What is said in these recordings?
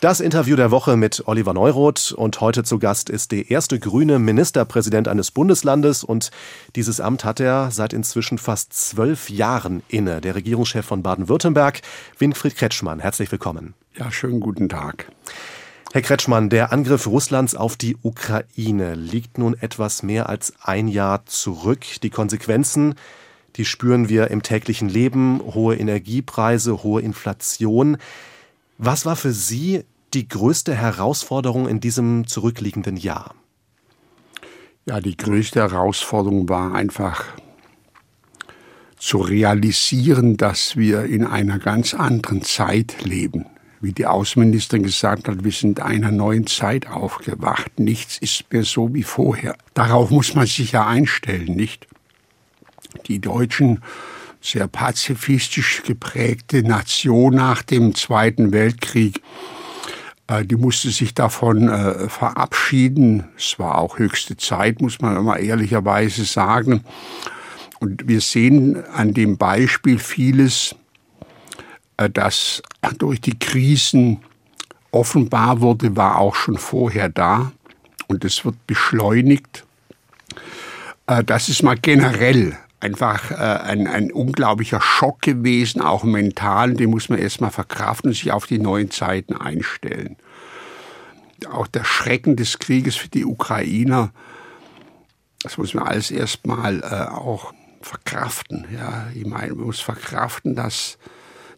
Das Interview der Woche mit Oliver Neuroth und heute zu Gast ist der erste grüne Ministerpräsident eines Bundeslandes und dieses Amt hat er seit inzwischen fast zwölf Jahren inne. Der Regierungschef von Baden-Württemberg, Winfried Kretschmann. Herzlich willkommen. Ja, schönen guten Tag. Herr Kretschmann, der Angriff Russlands auf die Ukraine liegt nun etwas mehr als ein Jahr zurück. Die Konsequenzen, die spüren wir im täglichen Leben, hohe Energiepreise, hohe Inflation. Was war für Sie die größte Herausforderung in diesem zurückliegenden Jahr? Ja, die größte Herausforderung war einfach zu realisieren, dass wir in einer ganz anderen Zeit leben. Wie die Außenministerin gesagt hat, wir sind einer neuen Zeit aufgewacht. Nichts ist mehr so wie vorher. Darauf muss man sich ja einstellen, nicht? Die Deutschen sehr pazifistisch geprägte Nation nach dem Zweiten Weltkrieg. Äh, die musste sich davon äh, verabschieden. Es war auch höchste Zeit, muss man immer ehrlicherweise sagen. Und wir sehen an dem Beispiel vieles, äh, das durch die Krisen offenbar wurde, war auch schon vorher da. Und es wird beschleunigt. Das ist mal generell einfach äh, ein, ein unglaublicher Schock gewesen, auch mental. Den muss man erstmal verkraften und sich auf die neuen Zeiten einstellen. Auch der Schrecken des Krieges für die Ukrainer, das muss man alles erstmal äh, auch verkraften. Ja, ich meine, man muss verkraften, dass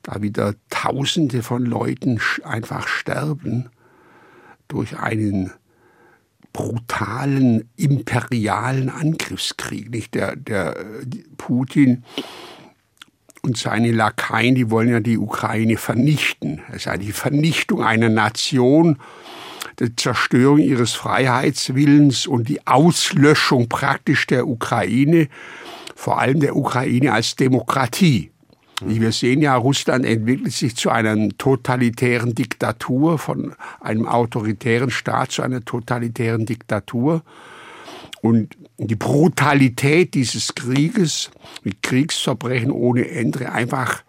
da wieder Tausende von Leuten einfach sterben durch einen brutalen imperialen Angriffskrieg. Nicht der, der Putin und seine Lakaien, die wollen ja die Ukraine vernichten. Es ist die Vernichtung einer Nation, die Zerstörung ihres Freiheitswillens und die Auslöschung praktisch der Ukraine, vor allem der Ukraine als Demokratie. Wir sehen ja, Russland entwickelt sich zu einer totalitären Diktatur, von einem autoritären Staat zu einer totalitären Diktatur. Und die Brutalität dieses Krieges, mit Kriegsverbrechen ohne Ende, einfach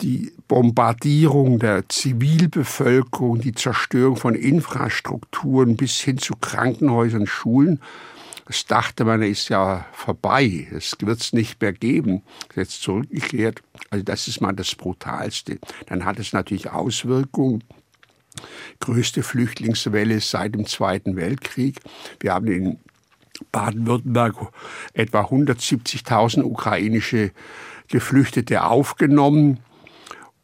die Bombardierung der Zivilbevölkerung, die Zerstörung von Infrastrukturen bis hin zu Krankenhäusern, Schulen, das dachte man, ist ja vorbei. Es wird es nicht mehr geben. Jetzt zurückgekehrt. Also das ist mal das Brutalste. Dann hat es natürlich Auswirkungen. Größte Flüchtlingswelle seit dem Zweiten Weltkrieg. Wir haben in Baden-Württemberg etwa 170.000 ukrainische Geflüchtete aufgenommen.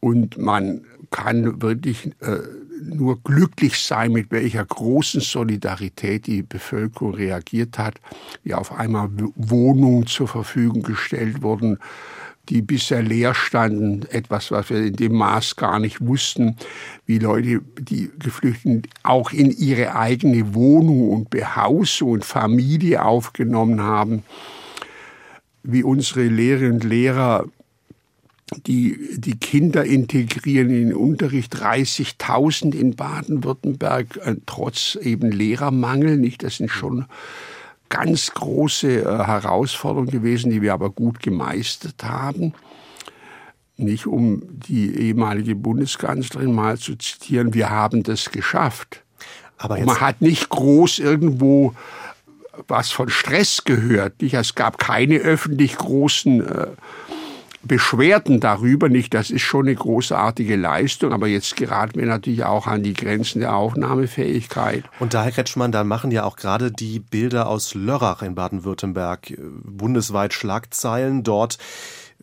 Und man kann wirklich äh, nur glücklich sein, mit welcher großen Solidarität die Bevölkerung reagiert hat, wie auf einmal Wohnungen zur Verfügung gestellt wurden, die bisher leer standen, etwas, was wir in dem Maß gar nicht wussten, wie Leute, die Geflüchteten auch in ihre eigene Wohnung und Behausung und Familie aufgenommen haben, wie unsere Lehrerinnen und Lehrer die, die Kinder integrieren in den Unterricht, 30.000 in Baden-Württemberg, äh, trotz eben Lehrermangel, nicht? Das sind schon ganz große äh, Herausforderungen gewesen, die wir aber gut gemeistert haben. Nicht um die ehemalige Bundeskanzlerin mal zu zitieren, wir haben das geschafft. Aber man hat nicht groß irgendwo was von Stress gehört. Nicht? Es gab keine öffentlich großen äh, Beschwerden darüber nicht. Das ist schon eine großartige Leistung, aber jetzt geraten wir natürlich auch an die Grenzen der Aufnahmefähigkeit. Und da, Herr Kretschmann, da machen ja auch gerade die Bilder aus Lörrach in Baden-Württemberg äh, bundesweit Schlagzeilen. Dort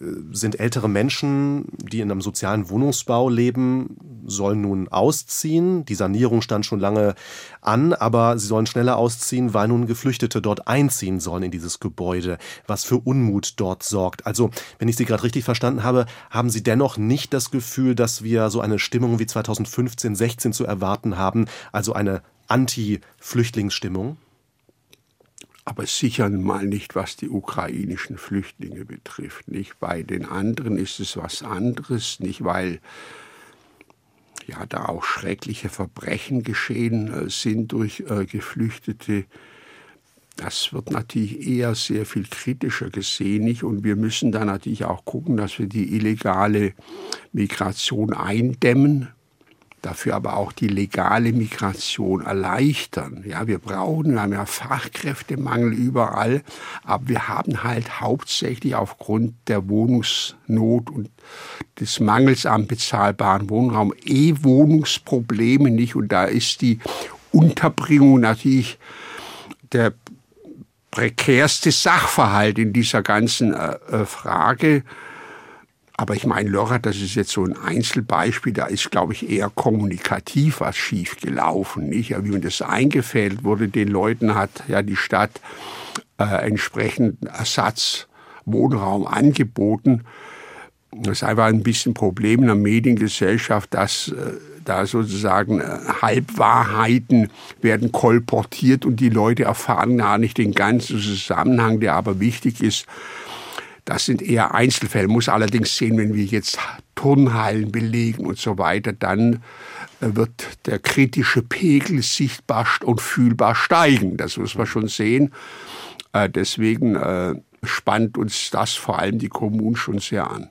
sind ältere Menschen, die in einem sozialen Wohnungsbau leben, sollen nun ausziehen. Die Sanierung stand schon lange an, aber sie sollen schneller ausziehen, weil nun Geflüchtete dort einziehen sollen in dieses Gebäude, was für Unmut dort sorgt. Also, wenn ich Sie gerade richtig verstanden habe, haben Sie dennoch nicht das Gefühl, dass wir so eine Stimmung wie 2015, 16 zu erwarten haben, also eine Anti-Flüchtlingsstimmung? Aber sicher mal nicht, was die ukrainischen Flüchtlinge betrifft. Nicht bei den anderen ist es was anderes, nicht weil ja da auch schreckliche Verbrechen geschehen äh, sind durch äh, Geflüchtete. Das wird natürlich eher sehr viel kritischer gesehen, nicht? Und wir müssen da natürlich auch gucken, dass wir die illegale Migration eindämmen. Dafür aber auch die legale Migration erleichtern. Ja, wir brauchen, wir haben ja Fachkräftemangel überall, aber wir haben halt hauptsächlich aufgrund der Wohnungsnot und des Mangels an bezahlbaren Wohnraum eh Wohnungsprobleme nicht und da ist die Unterbringung natürlich der prekärste Sachverhalt in dieser ganzen äh, äh Frage. Aber ich meine, Lörrach, das ist jetzt so ein Einzelbeispiel, da ist, glaube ich, eher kommunikativ was schief gelaufen. Nicht? Ja, wie man das eingefädelt wurde, den Leuten hat ja die Stadt äh, entsprechend Ersatzwohnraum angeboten. Das ist einfach ein bisschen Problem in der Mediengesellschaft, dass äh, da sozusagen äh, Halbwahrheiten werden kolportiert und die Leute erfahren gar nicht den ganzen Zusammenhang, der aber wichtig ist. Das sind eher Einzelfälle. Muss allerdings sehen, wenn wir jetzt Turnhallen belegen und so weiter, dann äh, wird der kritische Pegel sichtbar und fühlbar steigen. Das muss man schon sehen. Äh, deswegen äh, spannt uns das vor allem die Kommunen schon sehr an.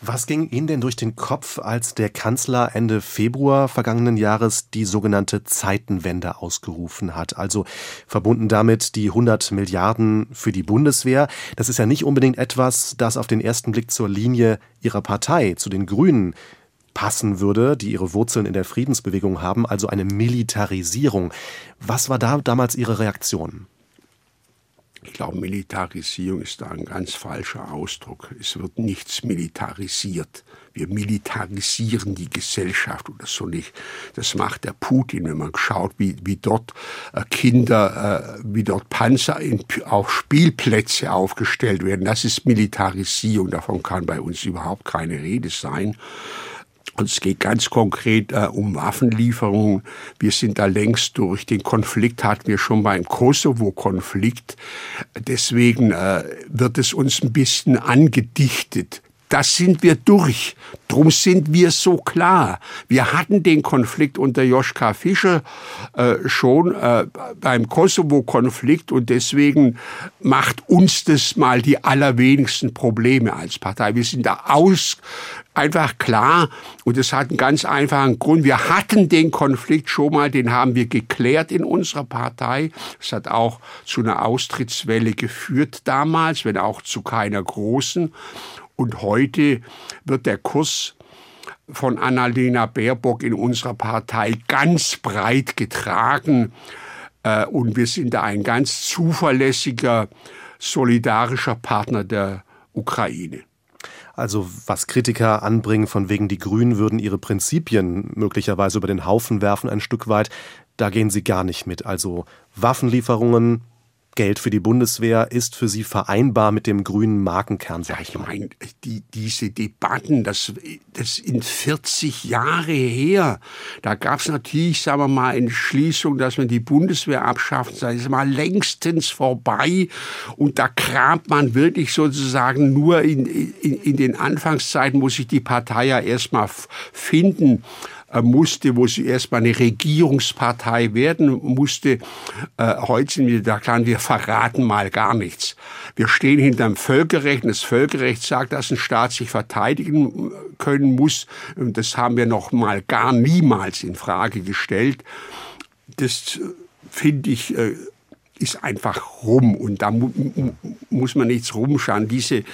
Was ging Ihnen denn durch den Kopf, als der Kanzler Ende Februar vergangenen Jahres die sogenannte Zeitenwende ausgerufen hat? Also verbunden damit die 100 Milliarden für die Bundeswehr. Das ist ja nicht unbedingt etwas, das auf den ersten Blick zur Linie Ihrer Partei, zu den Grünen, passen würde, die ihre Wurzeln in der Friedensbewegung haben, also eine Militarisierung. Was war da damals Ihre Reaktion? Ich glaube, Militarisierung ist da ein ganz falscher Ausdruck. Es wird nichts militarisiert. Wir militarisieren die Gesellschaft oder so nicht. Das macht der Putin, wenn man schaut, wie, wie dort äh, Kinder, äh, wie dort Panzer in, auf Spielplätze aufgestellt werden. Das ist Militarisierung. Davon kann bei uns überhaupt keine Rede sein. Und es geht ganz konkret äh, um Waffenlieferungen. Wir sind da längst durch. Den Konflikt hatten wir schon beim Kosovo-Konflikt. Deswegen äh, wird es uns ein bisschen angedichtet. Das sind wir durch. Drum sind wir so klar. Wir hatten den Konflikt unter Joschka Fischer äh, schon äh, beim Kosovo-Konflikt und deswegen macht uns das mal die allerwenigsten Probleme als Partei. Wir sind da aus, einfach klar und es hat einen ganz einfachen Grund. Wir hatten den Konflikt schon mal, den haben wir geklärt in unserer Partei. Es hat auch zu einer Austrittswelle geführt damals, wenn auch zu keiner großen. Und heute wird der Kurs von Annalena Baerbock in unserer Partei ganz breit getragen. Äh, und wir sind da ein ganz zuverlässiger, solidarischer Partner der Ukraine. Also was Kritiker anbringen, von wegen die Grünen würden ihre Prinzipien möglicherweise über den Haufen werfen ein Stück weit, da gehen sie gar nicht mit. Also Waffenlieferungen, Geld für die Bundeswehr ist für Sie vereinbar mit dem grünen Markenkern? Ja, ich meine, die, diese Debatten, das, das sind 40 Jahre her. Da gab es natürlich, sagen wir mal, Entschließung, dass man die Bundeswehr abschafft. Das ist mal längstens vorbei. Und da kramt man wirklich sozusagen nur in, in, in den Anfangszeiten, muss sich die Partei ja erstmal finden musste, wo sie erstmal eine Regierungspartei werden musste. Äh, heute sind wir da klar, wir verraten mal gar nichts. Wir stehen hinterm Völkerrecht und das Völkerrecht sagt, dass ein Staat sich verteidigen können muss. Das haben wir noch mal gar niemals in Frage gestellt. Das äh, finde ich äh, ist einfach rum und da mu muss man nichts rumschauen. Diese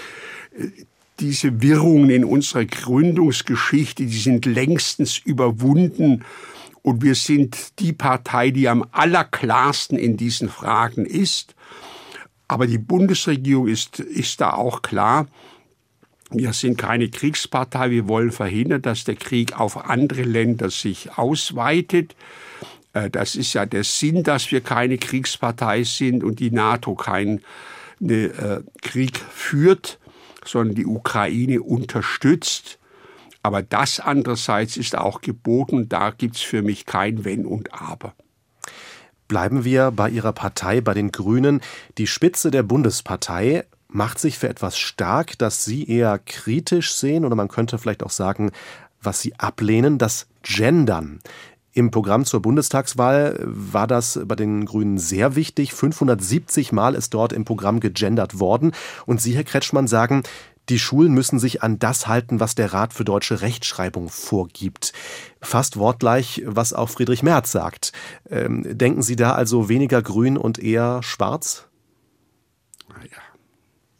diese Wirrungen in unserer Gründungsgeschichte, die sind längstens überwunden. Und wir sind die Partei, die am allerklarsten in diesen Fragen ist. Aber die Bundesregierung ist, ist da auch klar. Wir sind keine Kriegspartei. Wir wollen verhindern, dass der Krieg auf andere Länder sich ausweitet. Äh, das ist ja der Sinn, dass wir keine Kriegspartei sind und die NATO keinen äh, Krieg führt sondern die Ukraine unterstützt. Aber das andererseits ist auch geboten. Da gibt es für mich kein Wenn und Aber. Bleiben wir bei Ihrer Partei, bei den Grünen. Die Spitze der Bundespartei macht sich für etwas stark, das Sie eher kritisch sehen oder man könnte vielleicht auch sagen, was Sie ablehnen, das Gendern. Im Programm zur Bundestagswahl war das bei den Grünen sehr wichtig. 570 Mal ist dort im Programm gegendert worden. Und Sie, Herr Kretschmann, sagen, die Schulen müssen sich an das halten, was der Rat für deutsche Rechtschreibung vorgibt. Fast wortgleich, was auch Friedrich Merz sagt. Ähm, denken Sie da also weniger grün und eher schwarz? Naja,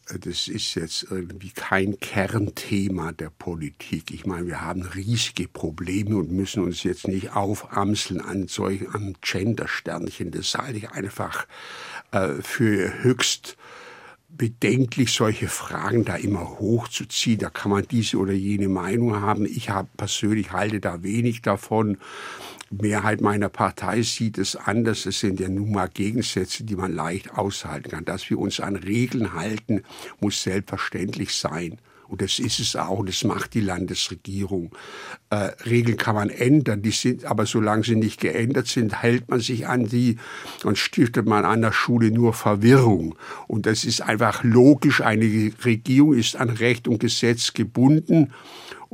das ist jetzt irgendwie kein Kernthema der Politik. Ich meine, wir haben riesige Probleme und müssen uns jetzt nicht aufamseln an solchen, am Gender-Sternchen. Das halte ich einfach äh, für höchst bedenklich, solche Fragen da immer hochzuziehen. Da kann man diese oder jene Meinung haben. Ich habe persönlich halte da wenig davon. Mehrheit meiner Partei sieht es anders. Es sind ja nun mal Gegensätze, die man leicht aushalten kann. Dass wir uns an Regeln halten, muss selbstverständlich sein. Und das ist es auch, das macht die Landesregierung. Äh, Regeln kann man ändern, die sind, aber solange sie nicht geändert sind, hält man sich an die und stiftet man an der Schule nur Verwirrung. Und das ist einfach logisch. Eine Regierung ist an Recht und Gesetz gebunden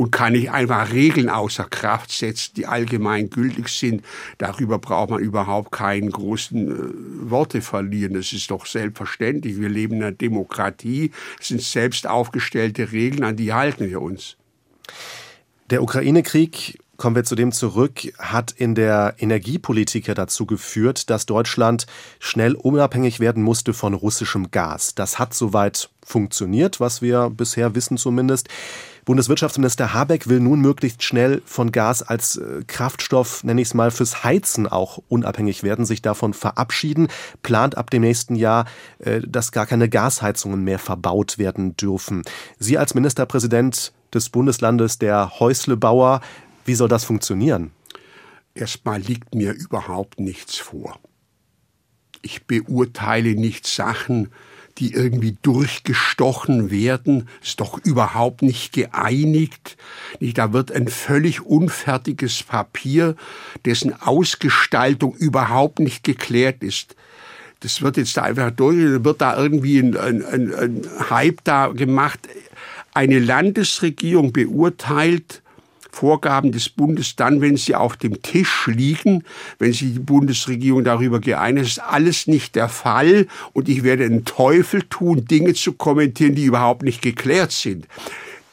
und kann nicht einfach Regeln außer Kraft setzen, die allgemein gültig sind. Darüber braucht man überhaupt keinen großen äh, Worte verlieren. Das ist doch selbstverständlich. Wir leben in einer Demokratie. Es sind selbst aufgestellte Regeln, an die halten wir uns. Der Ukraine-Krieg kommen wir zu dem zurück, hat in der Energiepolitik ja dazu geführt, dass Deutschland schnell unabhängig werden musste von russischem Gas. Das hat soweit funktioniert, was wir bisher wissen zumindest. Bundeswirtschaftsminister Habeck will nun möglichst schnell von Gas als äh, Kraftstoff, nenne ich es mal, fürs Heizen auch unabhängig werden, sich davon verabschieden, plant ab dem nächsten Jahr, äh, dass gar keine Gasheizungen mehr verbaut werden dürfen. Sie als Ministerpräsident des Bundeslandes der Häuslebauer, wie soll das funktionieren? Erstmal liegt mir überhaupt nichts vor. Ich beurteile nicht Sachen, die irgendwie durchgestochen werden, ist doch überhaupt nicht geeinigt. Da wird ein völlig unfertiges Papier, dessen Ausgestaltung überhaupt nicht geklärt ist. Das wird jetzt da einfach durch, wird da irgendwie ein, ein, ein, Hype da gemacht. Eine Landesregierung beurteilt Vorgaben des Bundes dann, wenn sie auf dem Tisch liegen, wenn sich die Bundesregierung darüber geeinigt ist, alles nicht der Fall und ich werde den Teufel tun, Dinge zu kommentieren, die überhaupt nicht geklärt sind.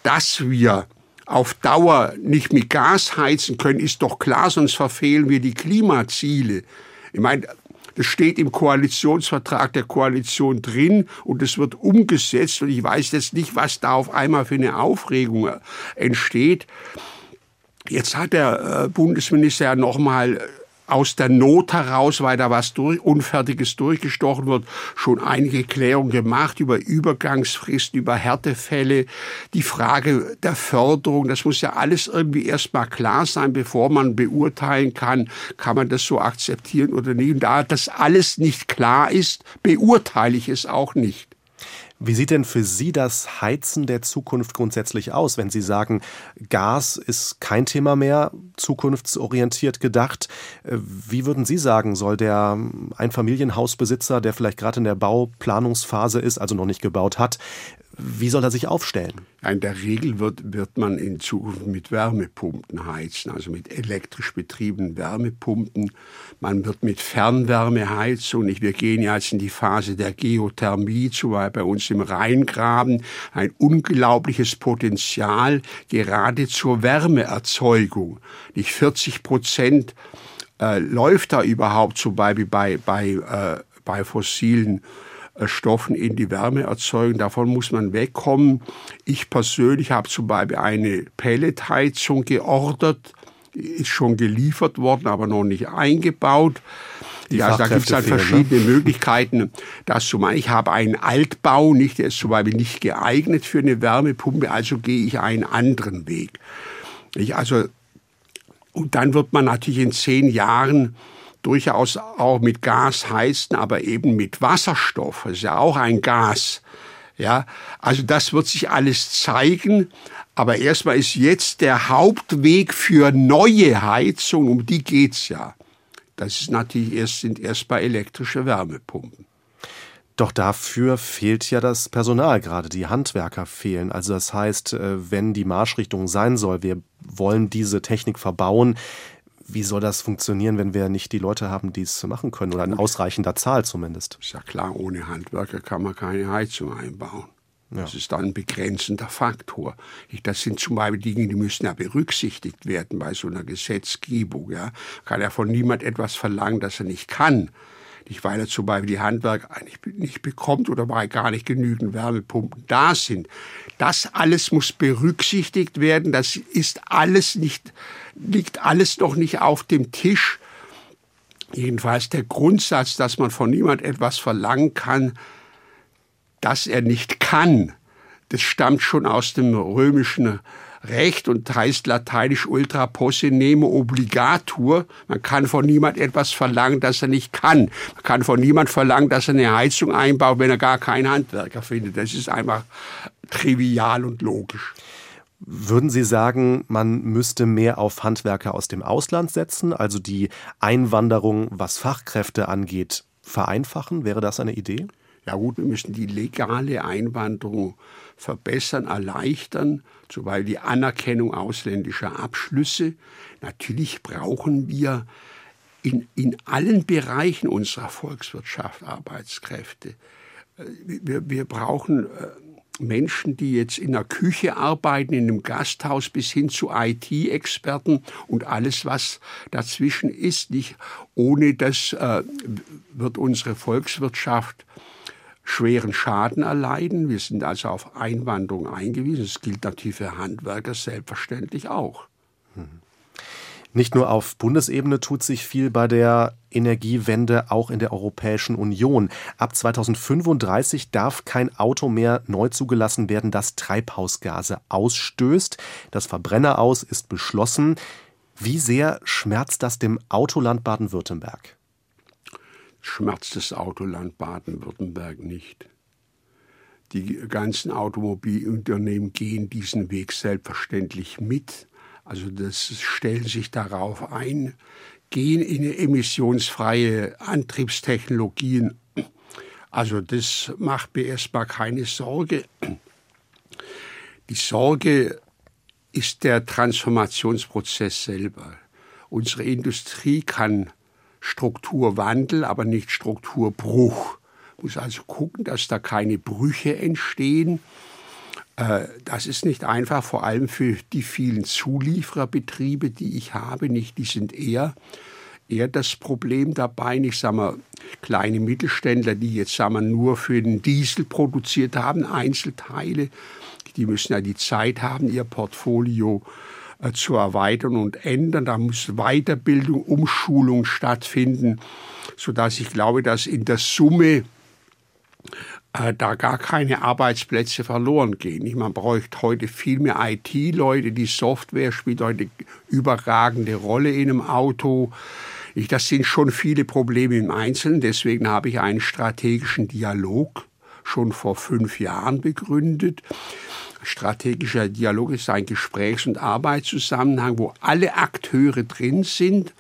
Dass wir auf Dauer nicht mit Gas heizen können, ist doch klar, sonst verfehlen wir die Klimaziele. Ich meine, das steht im Koalitionsvertrag der Koalition drin und es wird umgesetzt und ich weiß jetzt nicht, was da auf einmal für eine Aufregung entsteht. Jetzt hat der äh, Bundesminister ja nochmal äh, aus der Not heraus, weil da was durch, Unfertiges durchgestochen wird, schon einige Klärungen gemacht über Übergangsfristen, über Härtefälle, die Frage der Förderung. Das muss ja alles irgendwie erstmal klar sein, bevor man beurteilen kann, kann man das so akzeptieren oder nicht. Und da das alles nicht klar ist, beurteile ich es auch nicht. Wie sieht denn für Sie das Heizen der Zukunft grundsätzlich aus, wenn Sie sagen, Gas ist kein Thema mehr, zukunftsorientiert gedacht? Äh, wie würden Sie sagen, soll der Einfamilienhausbesitzer, der vielleicht gerade in der Bauplanungsphase ist, also noch nicht gebaut hat, wie soll er sich aufstellen? In der Regel wird, wird man in Zukunft mit Wärmepumpen heizen, also mit elektrisch betriebenen Wärmepumpen. Man wird mit Fernwärme heizen. Wir gehen jetzt in die Phase der Geothermie, zumal bei uns im Rheingraben ein unglaubliches Potenzial gerade zur Wärmeerzeugung. Nicht 40 Prozent äh, läuft da überhaupt zum Beispiel bei, bei, äh, bei fossilen Stoffen in die Wärme erzeugen. Davon muss man wegkommen. Ich persönlich habe zum Beispiel eine Pelletheizung geordert, ist schon geliefert worden, aber noch nicht eingebaut. Die ja, also da gibt es halt ne? verschiedene ne? Möglichkeiten, das zu machen. Ich habe einen Altbau, nicht, der ist zum Beispiel nicht geeignet für eine Wärmepumpe, also gehe ich einen anderen Weg. Ich also, und dann wird man natürlich in zehn Jahren durchaus auch mit Gas heizen, aber eben mit Wasserstoff. Das ist ja auch ein Gas. Ja, also das wird sich alles zeigen. Aber erstmal ist jetzt der Hauptweg für neue Heizung, um die geht's ja. Das ist natürlich erst, sind erstmal elektrische Wärmepumpen. Doch dafür fehlt ja das Personal, gerade die Handwerker fehlen. Also das heißt, äh, wenn die Marschrichtung sein soll, wir wollen diese Technik verbauen, wie soll das funktionieren, wenn wir nicht die Leute haben, die es machen können oder in ausreichender Zahl zumindest? Ist ja klar, ohne Handwerker kann man keine Heizung einbauen. Ja. Das ist dann ein begrenzender Faktor. Das sind zum Beispiel Dinge, die müssen ja berücksichtigt werden bei so einer Gesetzgebung. Ja. Kann ja von niemand etwas verlangen, das er nicht kann. Nicht, weil er zum Beispiel die Handwerker eigentlich nicht bekommt oder weil gar nicht genügend Wärmepumpen da sind. Das alles muss berücksichtigt werden. Das ist alles nicht, liegt alles noch nicht auf dem Tisch. Jedenfalls der Grundsatz, dass man von niemand etwas verlangen kann, das er nicht kann, das stammt schon aus dem römischen Recht und heißt lateinisch ultra posse nemo obligatur. Man kann von niemand etwas verlangen, das er nicht kann. Man kann von niemand verlangen, dass er eine Heizung einbaut, wenn er gar keinen Handwerker findet. Das ist einfach trivial und logisch. Würden Sie sagen, man müsste mehr auf Handwerker aus dem Ausland setzen, also die Einwanderung, was Fachkräfte angeht, vereinfachen? Wäre das eine Idee? Ja gut, wir müssen die legale Einwanderung verbessern, erleichtern, zum Beispiel die Anerkennung ausländischer Abschlüsse. Natürlich brauchen wir in, in allen Bereichen unserer Volkswirtschaft Arbeitskräfte. Äh, wir, wir brauchen äh, Menschen, die jetzt in der Küche arbeiten, in einem Gasthaus bis hin zu IT-Experten und alles, was dazwischen ist. Nicht ohne das äh, wird unsere Volkswirtschaft schweren Schaden erleiden. Wir sind also auf Einwanderung eingewiesen. Das gilt natürlich für Handwerker selbstverständlich auch. Nicht nur auf Bundesebene tut sich viel bei der Energiewende, auch in der Europäischen Union. Ab 2035 darf kein Auto mehr neu zugelassen werden, das Treibhausgase ausstößt. Das Verbrenner aus ist beschlossen. Wie sehr schmerzt das dem Autoland Baden-Württemberg? schmerzt das Autoland Baden-Württemberg nicht. Die ganzen Automobilunternehmen gehen diesen Weg selbstverständlich mit. Also das stellen sich darauf ein, gehen in emissionsfreie Antriebstechnologien. Also das macht mir erstmal keine Sorge. Die Sorge ist der Transformationsprozess selber. Unsere Industrie kann Strukturwandel, aber nicht Strukturbruch. Muss also gucken, dass da keine Brüche entstehen. Äh, das ist nicht einfach, vor allem für die vielen Zuliefererbetriebe, die ich habe. Nicht, die sind eher eher das Problem dabei. Ich sage mal, kleine Mittelständler, die jetzt sagen wir, nur für den Diesel produziert haben, Einzelteile, die müssen ja die Zeit haben, ihr Portfolio äh, zu erweitern und ändern. Da muss Weiterbildung, Umschulung stattfinden, sodass ich glaube, dass in der Summe äh, da gar keine Arbeitsplätze verloren gehen. Man bräuchte heute viel mehr IT-Leute. Die Software spielt heute überragende Rolle in einem Auto. Ich, das sind schon viele Probleme im Einzelnen. Deswegen habe ich einen strategischen Dialog schon vor fünf Jahren begründet. Strategischer Dialog ist ein Gesprächs- und Arbeitszusammenhang, wo alle Akteure drin sind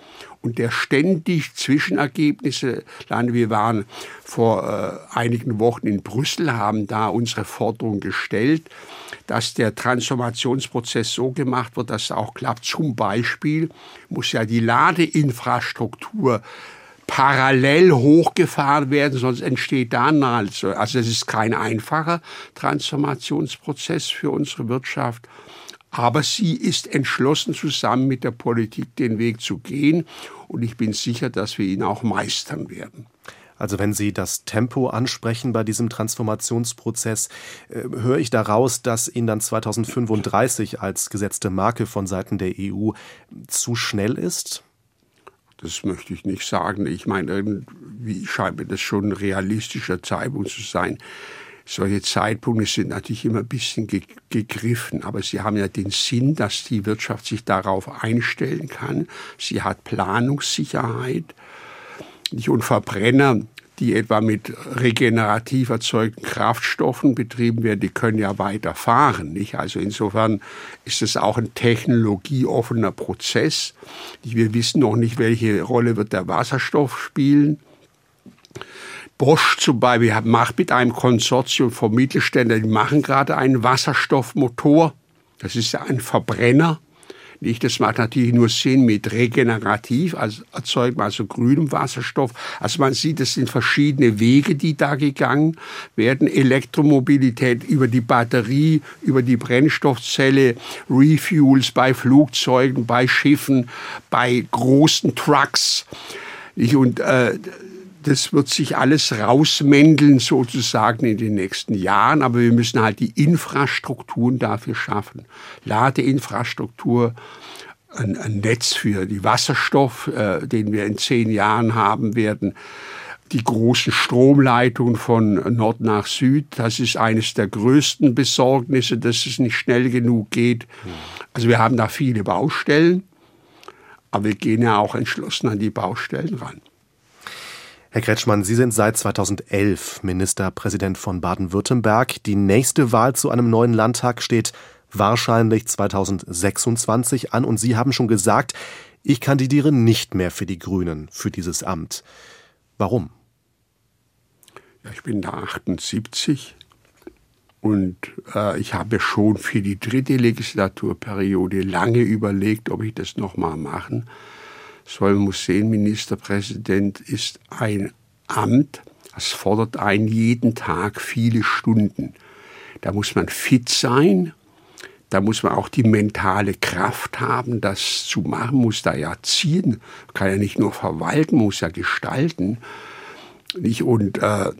und der ständig Zwischenergebnisse landet. Wir waren vor äh, einigen Wochen in Brüssel, haben da unsere Forderung gestellt, dass der Transformationsprozess so gemacht wird, dass es auch klappt. Zum Beispiel muss ja die Ladeinfrastruktur parallel hochgefahren werden, sonst entsteht da also. Also es ist kein einfacher Transformationsprozess für unsere Wirtschaft. Aber sie ist entschlossen, zusammen mit der Politik den Weg zu gehen. Und ich bin sicher, dass wir ihn auch meistern werden. Also wenn Sie das Tempo ansprechen bei diesem Transformationsprozess, äh, höre ich daraus, dass Ihnen dann 2035 als gesetzte Marke von Seiten der EU zu schnell ist? Das möchte ich nicht sagen. Ich meine, irgendwie scheint mir das schon ein realistischer Zeitpunkt zu sein. Solche Zeitpunkte sind natürlich immer ein bisschen gegriffen, aber sie haben ja den Sinn, dass die Wirtschaft sich darauf einstellen kann. Sie hat Planungssicherheit. Und Verbrenner die etwa mit regenerativ erzeugten Kraftstoffen betrieben werden, die können ja weiterfahren. Nicht? Also insofern ist es auch ein technologieoffener Prozess. Wir wissen noch nicht, welche Rolle wird der Wasserstoff spielen. Bosch zum Beispiel macht mit einem Konsortium von Mittelständlern, die machen gerade einen Wasserstoffmotor. Das ist ja ein Verbrenner Nicht, das macht natürlich nur Sinn mit regenerativ, also erzeugt man also grünem Wasserstoff. Also man sieht, es sind verschiedene Wege, die da gegangen werden. Elektromobilität über die Batterie, über die Brennstoffzelle, Refuels bei Flugzeugen, bei Schiffen, bei großen Trucks. Und äh, das wird sich alles rausmändeln sozusagen in den nächsten Jahren, aber wir müssen halt die Infrastrukturen dafür schaffen. Ladeinfrastruktur, ein, ein Netz für die Wasserstoff, äh, den wir in zehn Jahren haben werden, die großen Stromleitungen von Nord nach Süd. Das ist eines der größten Besorgnisse, dass es nicht schnell genug geht. Also wir haben da viele Baustellen, aber wir gehen ja auch entschlossen an die Baustellen ran. Herr Kretschmann, Sie sind seit 2011 Ministerpräsident von Baden-Württemberg. Die nächste Wahl zu einem neuen Landtag steht wahrscheinlich 2026 an und Sie haben schon gesagt, ich kandidiere nicht mehr für die Grünen für dieses Amt. Warum? Ja, ich bin da 78 und äh, ich habe schon für die dritte Legislaturperiode lange überlegt, ob ich das nochmal machen soll soll muss sehen, Ministerpräsident ist ein Amt, das fordert einen jeden Tag viele Stunden. Da muss man fit sein, da muss man auch die mentale Kraft haben, das zu machen, muss da ja ziehen, kann ja nicht nur verwalten, muss ja gestalten. Nicht? Und äh,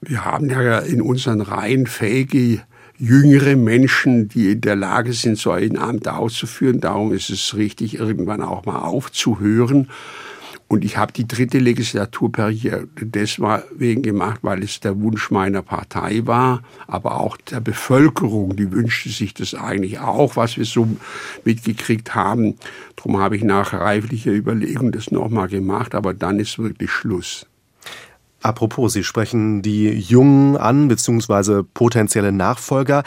wir haben ja in unseren Reihen fähige jüngere Menschen, die in der Lage sind, so ein Amt auszuführen. Darum ist es richtig, irgendwann auch mal aufzuhören. Und ich habe die dritte Legislaturperiode deswegen gemacht, weil es der Wunsch meiner Partei war, aber auch der Bevölkerung, die wünschte sich das eigentlich auch, was wir so mitgekriegt haben. Darum habe ich nach reiflicher Überlegung das nochmal gemacht, aber dann ist wirklich Schluss. Apropos, Sie sprechen die Jungen an, beziehungsweise potenzielle Nachfolger.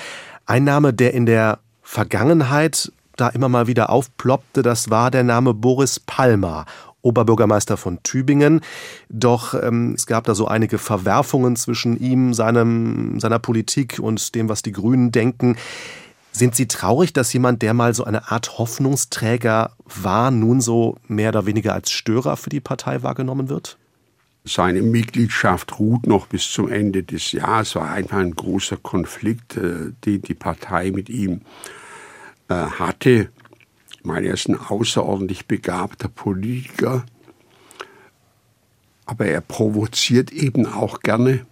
Ein Name, der in der Vergangenheit da immer mal wieder aufploppte, das war der Name Boris Palmer, Oberbürgermeister von Tübingen. Doch ähm, es gab da so einige Verwerfungen zwischen ihm, seinem, seiner Politik und dem, was die Grünen denken. Sind Sie traurig, dass jemand, der mal so eine Art Hoffnungsträger war, nun so mehr oder weniger als Störer für die Partei wahrgenommen wird? Seine Mitgliedschaft ruht noch bis zum Ende des Jahres. Es war einfach ein großer Konflikt, äh, den die Partei mit ihm äh, hatte. Ich meine, er ist ein außerordentlich begabter Politiker, aber er provoziert eben auch gerne.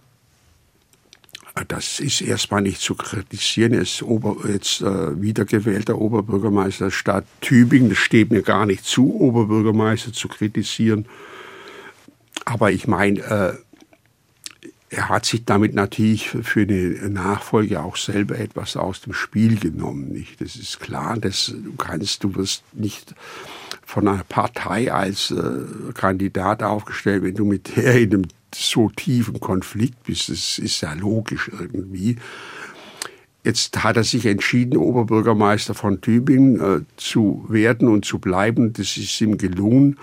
Das ist erstmal nicht zu kritisieren. Er ist Ober, jetzt äh, wiedergewählter Oberbürgermeister der Stadt Tübingen. Das steht mir gar nicht zu, Oberbürgermeister zu kritisieren. Aber ich meine, äh, er hat sich damit natürlich für eine Nachfolge auch selber etwas aus dem Spiel genommen. Nicht? Das ist klar, dass du kannst, du wirst nicht von einer Partei als äh, Kandidat aufgestellt, wenn du mit der in einem so tiefen Konflikt bist. Das ist ja logisch irgendwie. Jetzt hat er sich entschieden, Oberbürgermeister von Tübingen äh, zu werden und zu bleiben. Das ist ihm gelungen.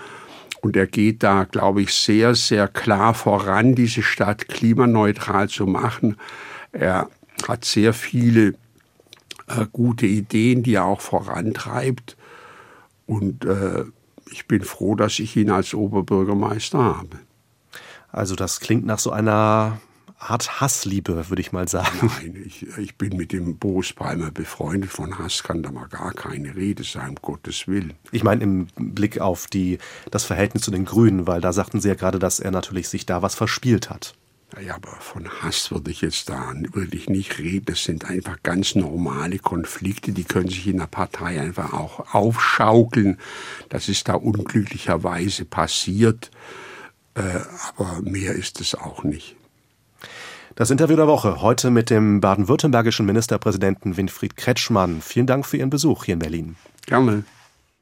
Und er geht da, glaube ich, sehr, sehr klar voran, diese Stadt klimaneutral zu machen. Er hat sehr viele äh, gute Ideen, die er auch vorantreibt. Und äh, ich bin froh, dass ich ihn als Oberbürgermeister habe. Also das klingt nach so einer Art Hassliebe, würde ich mal sagen. Nein, ich, ich bin mit dem Boris Palmer befreundet. Von Hass kann da mal gar keine Rede sein, um Gottes Willen. Ich meine im Blick auf die, das Verhältnis zu den Grünen, weil da sagten Sie ja gerade, dass er natürlich sich da was verspielt hat. Ja, aber von Hass würde ich jetzt da wirklich nicht reden. Das sind einfach ganz normale Konflikte, die können sich in der Partei einfach auch aufschaukeln. Das ist da unglücklicherweise passiert. Äh, aber mehr ist es auch nicht. Das Interview der Woche heute mit dem baden-württembergischen Ministerpräsidenten Winfried Kretschmann. Vielen Dank für Ihren Besuch hier in Berlin. Gerne.